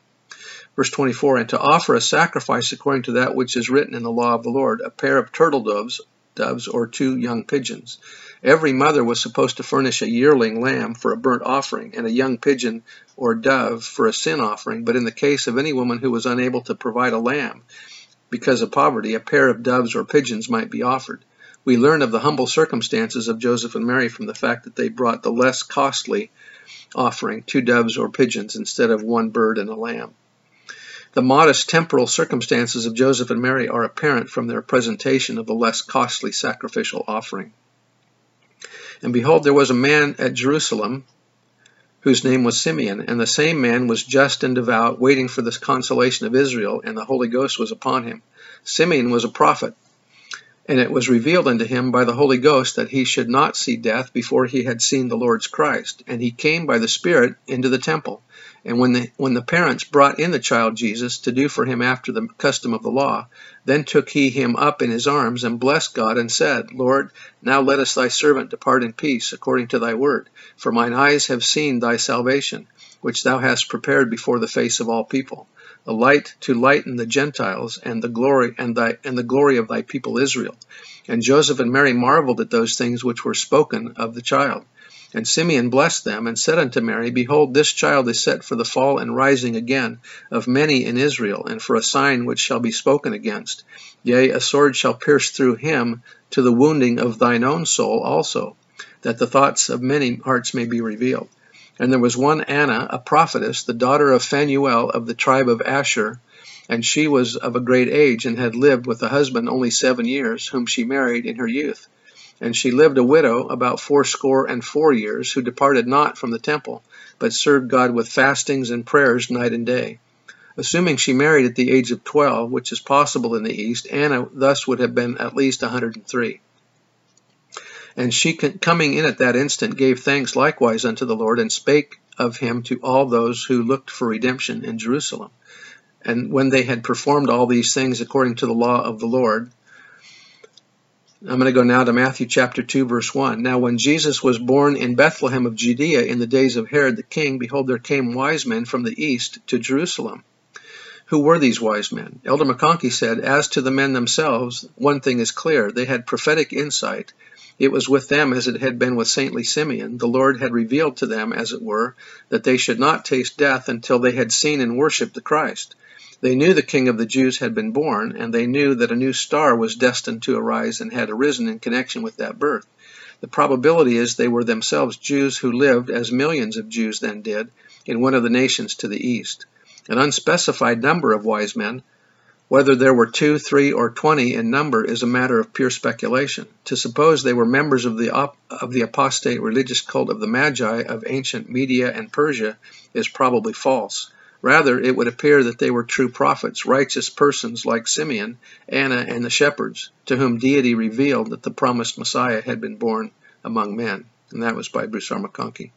Verse 24, and to offer a sacrifice according to that which is written in the law of the Lord, a pair of turtle doves, doves or two young pigeons. Every mother was supposed to furnish a yearling lamb for a burnt offering and a young pigeon or dove for a sin offering, but in the case of any woman who was unable to provide a lamb because of poverty, a pair of doves or pigeons might be offered. We learn of the humble circumstances of Joseph and Mary from the fact that they brought the less costly offering, two doves or pigeons, instead of one bird and a lamb. The modest temporal circumstances of Joseph and Mary are apparent from their presentation of the less costly sacrificial offering. And behold, there was a man at Jerusalem whose name was Simeon, and the same man was just and devout, waiting for the consolation of Israel, and the Holy Ghost was upon him. Simeon was a prophet, and it was revealed unto him by the Holy Ghost that he should not see death before he had seen the Lord's Christ. And he came by the Spirit into the temple. And when the, when the parents brought in the child Jesus to do for him after the custom of the law, then took he him up in his arms and blessed God and said, Lord, now lettest thy servant depart in peace according to thy word. For mine eyes have seen thy salvation, which thou hast prepared before the face of all people, a light to lighten the Gentiles and the glory and thy and the glory of thy people Israel. And Joseph and Mary marveled at those things which were spoken of the child. And Simeon blessed them, and said unto Mary, Behold, this child is set for the fall and rising again of many in Israel, and for a sign which shall be spoken against. Yea, a sword shall pierce through him to the wounding of thine own soul also, that the thoughts of many hearts may be revealed. And there was one Anna, a prophetess, the daughter of Phanuel of the tribe of Asher, and she was of a great age, and had lived with a husband only seven years, whom she married in her youth. And she lived a widow about fourscore and four years, who departed not from the temple, but served God with fastings and prayers night and day. Assuming she married at the age of twelve, which is possible in the East, Anna thus would have been at least a 103. And she, coming in at that instant, gave thanks likewise unto the Lord, and spake of him to all those who looked for redemption in Jerusalem. And when they had performed all these things according to the law of the Lord, I'm going to go now to Matthew chapter 2, verse 1. Now, when Jesus was born in Bethlehem of Judea in the days of Herod the king, behold, there came wise men from the east to Jerusalem, Who were these wise men? Elder McConkie said, As to the men themselves, one thing is clear. They had prophetic insight. It was with them as it had been with saintly Simeon. The Lord had revealed to them, as it were, that they should not taste death until they had seen and worshipped the Christ. They knew the King of the Jews had been born, and they knew that a new star was destined to arise and had arisen in connection with that birth. The probability is they were themselves Jews who lived, as millions of Jews then did, in one of the nations to the east. An unspecified number of wise men, whether there were two, three, or twenty in number, is a matter of pure speculation. To suppose they were members of the, of the apostate religious cult of the Magi of ancient Media and Persia is probably false. Rather, it would appear that they were true prophets, righteous persons like Simeon, Anna, and the shepherds, to whom deity revealed that the promised Messiah had been born among men. And that was by Bruce R. McConkie.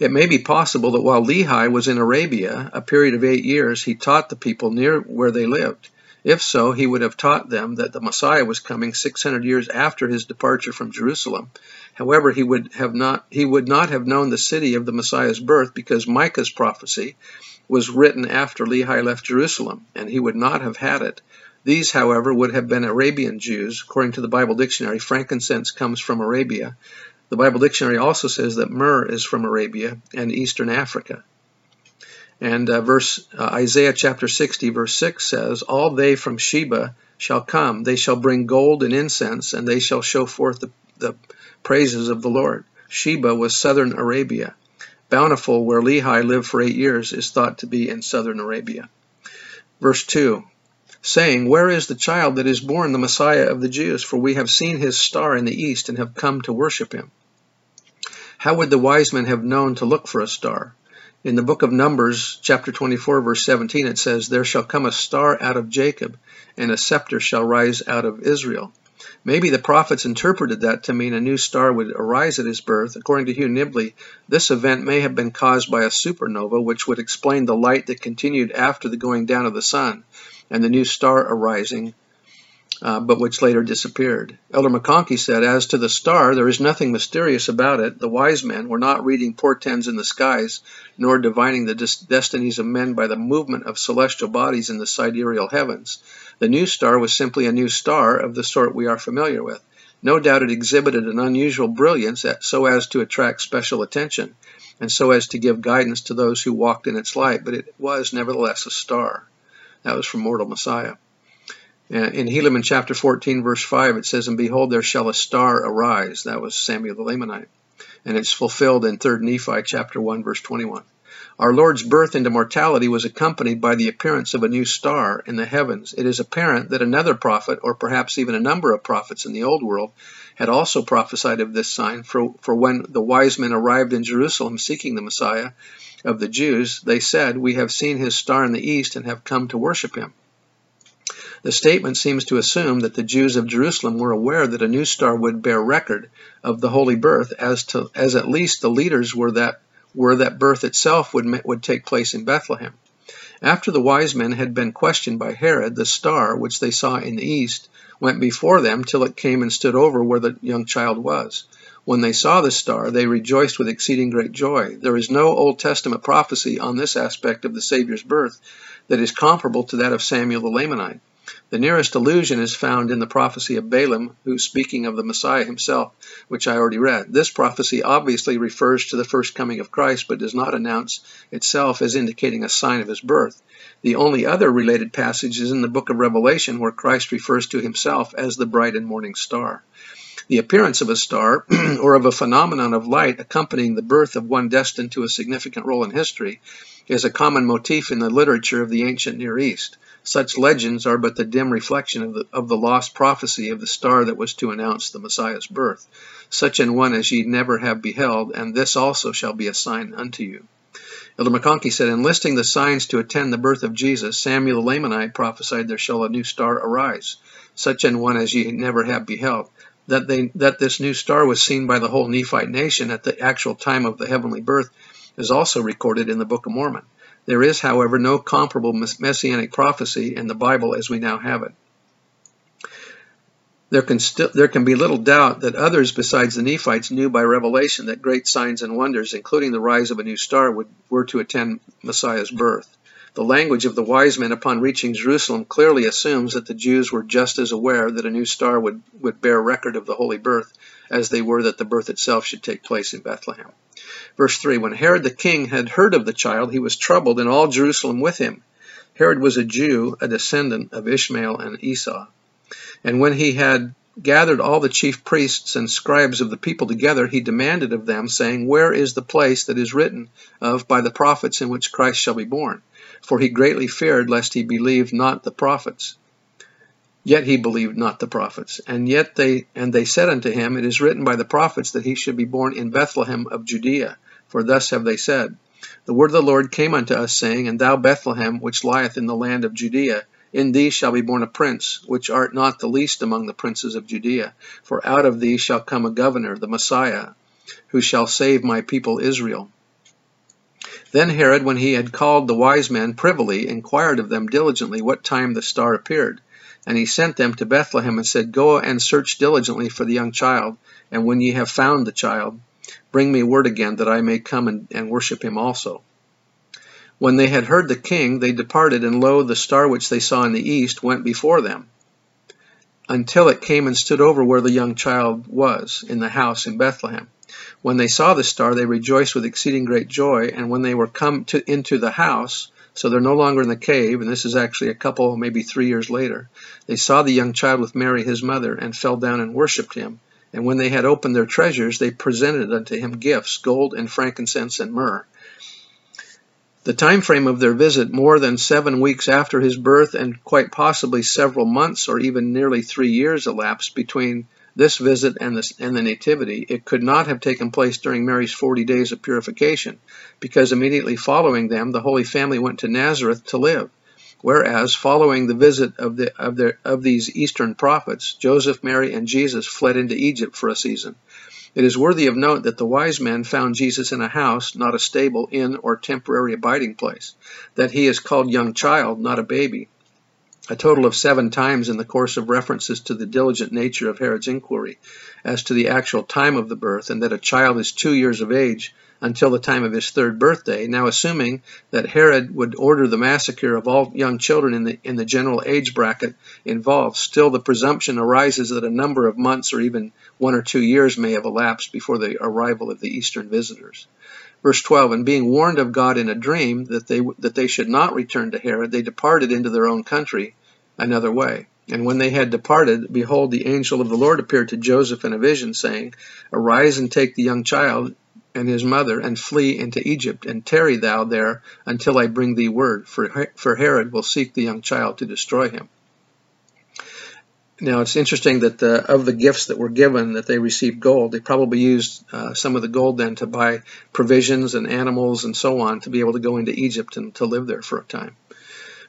It may be possible that while Lehi was in Arabia, a period of eight years, he taught the people near where they lived. If so, he would have taught them that the Messiah was coming 600 years after his departure from Jerusalem. However, he would have not he would not have known the city of the Messiah's birth because Micah's prophecy was written after Lehi left Jerusalem, and he would not have had it. These, however, would have been Arabian Jews. According to the Bible dictionary, frankincense comes from Arabia. The Bible dictionary also says that myrrh is from Arabia and eastern Africa. And uh, verse uh, Isaiah chapter 60 verse 6 says, "All they from Sheba shall come; they shall bring gold and incense, and they shall show forth the, the praises of the Lord." Sheba was southern Arabia. Bountiful, where Lehi lived for eight years, is thought to be in southern Arabia. Verse 2 saying, Where is the child that is born, the Messiah of the Jews? For we have seen his star in the east and have come to worship him. How would the wise men have known to look for a star? In the book of Numbers, chapter 24, verse 17, it says, There shall come a star out of Jacob, and a scepter shall rise out of Israel. Maybe the prophets interpreted that to mean a new star would arise at his birth. According to Hugh Nibley, this event may have been caused by a supernova, which would explain the light that continued after the going down of the sun and the new star arising uh, but which later disappeared. Elder McConkie said, As to the star, there is nothing mysterious about it. The wise men were not reading portents in the skies, nor divining the destinies of men by the movement of celestial bodies in the sidereal heavens. The new star was simply a new star of the sort we are familiar with. No doubt it exhibited an unusual brilliance so as to attract special attention, and so as to give guidance to those who walked in its light, but it was nevertheless a star. That was from Mortal Messiah. Uh, in Helaman chapter 14, verse 5, it says, And behold, there shall a star arise. That was Samuel the Lamanite. And it's fulfilled in 3 Nephi chapter 1, verse 21. Our Lord's birth into mortality was accompanied by the appearance of a new star in the heavens. It is apparent that another prophet, or perhaps even a number of prophets in the Old World, had also prophesied of this sign, for, for when the wise men arrived in Jerusalem seeking the Messiah of the Jews, they said, We have seen his star in the east and have come to worship him. The statement seems to assume that the Jews of Jerusalem were aware that a new star would bear record of the holy birth, as to as at least the leaders were that were that birth itself would would take place in Bethlehem. After the wise men had been questioned by Herod, the star which they saw in the east went before them till it came and stood over where the young child was. When they saw the star, they rejoiced with exceeding great joy. There is no Old Testament prophecy on this aspect of the Savior's birth that is comparable to that of Samuel the Lamanite. The nearest allusion is found in the prophecy of Balaam, who's speaking of the Messiah himself, which I already read. This prophecy obviously refers to the first coming of Christ, but does not announce itself as indicating a sign of his birth. The only other related passage is in the book of Revelation, where Christ refers to himself as the bright and morning star. The appearance of a star, or of a phenomenon of light accompanying the birth of one destined to a significant role in history, is a common motif in the literature of the ancient Near East. Such legends are but the dim reflection of the, of the lost prophecy of the star that was to announce the Messiah's birth. Such an one as ye never have beheld, and this also shall be a sign unto you. Elder McConkie said, Enlisting the signs to attend the birth of Jesus, Samuel the Lamanite prophesied there shall a new star arise, such an one as ye never have beheld. That, they, that this new star was seen by the whole Nephite nation at the actual time of the heavenly birth is also recorded in the Book of Mormon. There is, however, no comparable messianic prophecy in the Bible as we now have it. There can, there can be little doubt that others besides the Nephites knew by revelation that great signs and wonders, including the rise of a new star, would, were to attend Messiah's birth. The language of the wise men upon reaching Jerusalem clearly assumes that the Jews were just as aware that a new star would, would bear record of the holy birth as they were that the birth itself should take place in Bethlehem. Verse 3 When Herod the king had heard of the child, he was troubled, and all Jerusalem with him. Herod was a Jew, a descendant of Ishmael and Esau. And when he had gathered all the chief priests and scribes of the people together, he demanded of them, saying, Where is the place that is written of by the prophets in which Christ shall be born? For he greatly feared lest he believed not the prophets. Yet he believed not the prophets. And yet they and they said unto him, It is written by the prophets that he should be born in Bethlehem of Judea. For thus have they said, The word of the Lord came unto us, saying, And thou Bethlehem, which lieth in the land of Judea, in thee shall be born a prince, which art not the least among the princes of Judea. For out of thee shall come a governor, the Messiah, who shall save my people Israel. Then Herod, when he had called the wise men privily, inquired of them diligently what time the star appeared. And he sent them to Bethlehem and said, Go and search diligently for the young child, and when ye have found the child, bring me word again that I may come and, and worship him also. When they had heard the king, they departed, and lo, the star which they saw in the east went before them, until it came and stood over where the young child was, in the house in Bethlehem. When they saw the star, they rejoiced with exceeding great joy, and when they were come to, into the house, so they're no longer in the cave, and this is actually a couple, maybe three years later, they saw the young child with Mary his mother, and fell down and worshipped him. And when they had opened their treasures, they presented unto him gifts, gold and frankincense and myrrh. The time frame of their visit, more than seven weeks after his birth, and quite possibly several months or even nearly three years elapsed between this visit and the, and the Nativity. It could not have taken place during Mary's 40 days of purification, because immediately following them, the Holy Family went to Nazareth to live. Whereas, following the visit of, the, of, the, of these Eastern prophets, Joseph, Mary, and Jesus fled into Egypt for a season. It is worthy of note that the wise men found Jesus in a house, not a stable, inn, or temporary abiding place, that he is called young child, not a baby, a total of seven times in the course of references to the diligent nature of Herod's inquiry as to the actual time of the birth, and that a child is two years of age until the time of his third birthday. Now, assuming that Herod would order the massacre of all young children in the, in the general age bracket involved, still the presumption arises that a number of months or even one or two years may have elapsed before the arrival of the Eastern visitors. Verse 12, and being warned of God in a dream that they, that they should not return to Herod, they departed into their own country another way. And when they had departed, behold, the angel of the Lord appeared to Joseph in a vision, saying, Arise and take the young child and his mother, and flee into Egypt, and tarry thou there until I bring thee word, for, for Herod will seek the young child to destroy him. Now it's interesting that the, of the gifts that were given, that they received gold. They probably used uh, some of the gold then to buy provisions and animals and so on to be able to go into Egypt and to live there for a time.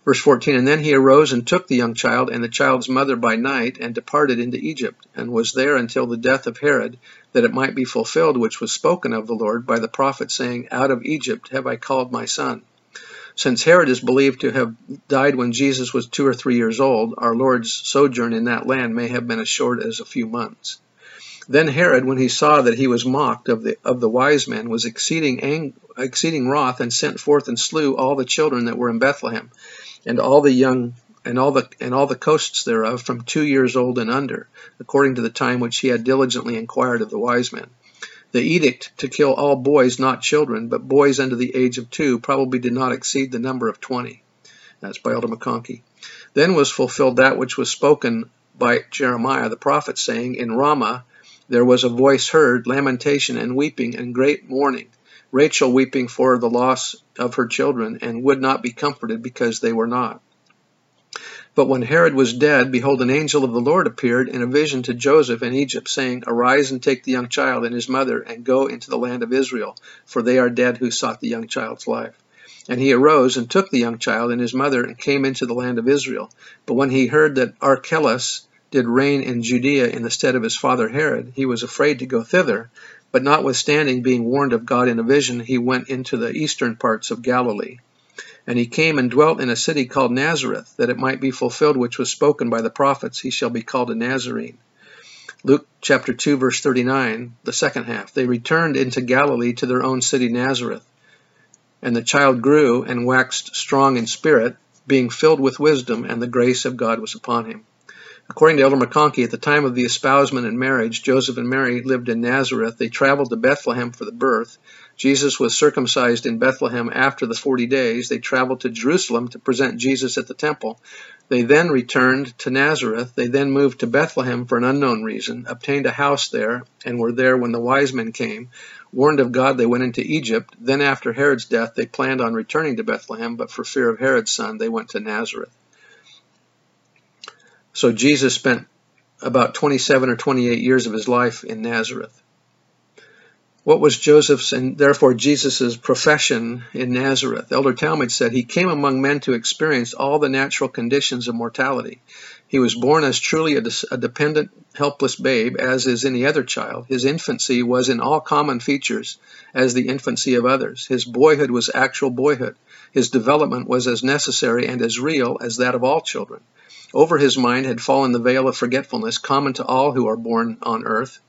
Verse 14, And then he arose and took the young child and the child's mother by night, and departed into Egypt, and was there until the death of Herod, that it might be fulfilled which was spoken of the Lord by the prophet, saying, Out of Egypt have I called my son. Since Herod is believed to have died when Jesus was two or three years old, our Lord's sojourn in that land may have been as short as a few months. Then Herod, when he saw that he was mocked of the of the wise men, was exceeding ang- exceeding wroth, and sent forth and slew all the children that were in Bethlehem, and all the young and all the and all the coasts thereof from two years old and under, according to the time which he had diligently inquired of the wise men. The edict to kill all boys, not children, but boys under the age of two, probably did not exceed the number of twenty. That's by Elder McConkie. Then was fulfilled that which was spoken by Jeremiah the prophet, saying, In Ramah there was a voice heard, lamentation and weeping and great mourning Rachel weeping for the loss of her children, and would not be comforted because they were not. But when Herod was dead, behold, an angel of the Lord appeared in a vision to Joseph in Egypt, saying, Arise and take the young child and his mother, and go into the land of Israel, for they are dead who sought the young child's life. And he arose and took the young child and his mother, and came into the land of Israel. But when he heard that Archelaus did reign in Judea in the stead of his father Herod, he was afraid to go thither. But notwithstanding being warned of God in a vision, he went into the eastern parts of Galilee. And he came and dwelt in a city called Nazareth, that it might be fulfilled which was spoken by the prophets, he shall be called a Nazarene. Luke chapter 2, verse 39, the second half. They returned into Galilee to their own city Nazareth. And the child grew and waxed strong in spirit, being filled with wisdom, and the grace of God was upon him. According to Elder McConkie, at the time of the espousement and marriage, Joseph and Mary lived in Nazareth. They traveled to Bethlehem for the birth. Jesus was circumcised in Bethlehem after the 40 days. They traveled to Jerusalem to present Jesus at the temple. They then returned to Nazareth. They then moved to Bethlehem for an unknown reason, obtained a house there, and were there when the wise men came. Warned of God, they went into Egypt. Then, after Herod's death, they planned on returning to Bethlehem, but for fear of Herod's son, they went to Nazareth. So Jesus spent about 27 or 28 years of his life in Nazareth. What was Joseph's and therefore Jesus' profession in Nazareth? Elder Talmage said he came among men to experience all the natural conditions of mortality. He was born as truly a, a, dependent, helpless babe, as is any other child. His infancy was in all common features as the infancy of others. His boyhood was actual boyhood. His development was as necessary and as real as that of all children. Over his mind had fallen the veil of forgetfulness common to all who are born on earth,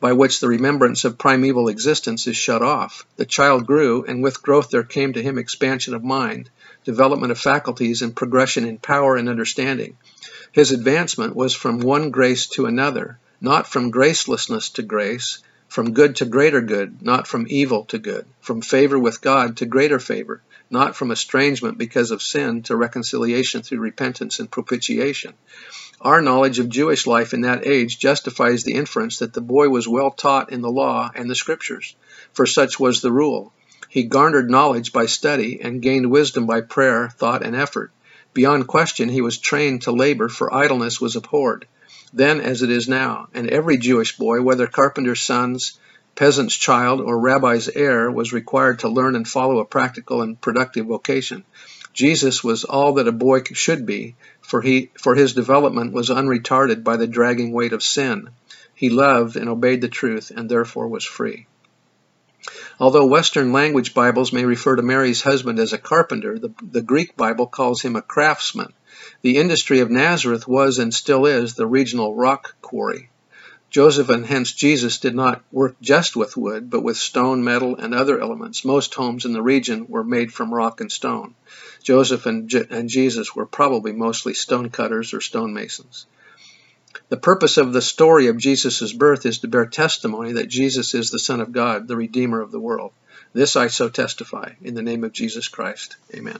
by which the remembrance of primeval existence is shut off. The child grew, and with growth there came to him expansion of mind, development of faculties, and progression in power and understanding. His advancement was from one grace to another, not from gracelessness to grace, from good to greater good, not from evil to good, from favor with God to greater favor, not from estrangement because of sin to reconciliation through repentance and propitiation. Our knowledge of Jewish life in that age justifies the inference that the boy was well taught in the law and the scriptures, for such was the rule. He garnered knowledge by study and gained wisdom by prayer, thought, and effort. Beyond question, he was trained to labor, for idleness was abhorred, then as it is now, and every Jewish boy, whether carpenter's sons, peasant's child or rabbi's heir was required to learn and follow a practical and productive vocation. Jesus was all that a boy should be, for, he, for his development was unretarded by the dragging weight of sin. He loved and obeyed the truth and therefore was free. Although Western language Bibles may refer to Mary's husband as a carpenter, the, the Greek Bible calls him a craftsman. The industry of Nazareth was and still is the regional rock quarry. Joseph and hence Jesus did not work just with wood, but with stone, metal, and other elements. Most homes in the region were made from rock and stone. Joseph and, Je and Jesus were probably mostly stone cutters or stonemasons. The purpose of the story of Jesus' birth is to bear testimony that Jesus is the Son of God, the Redeemer of the world. This I so testify in the name of Jesus Christ. Amen.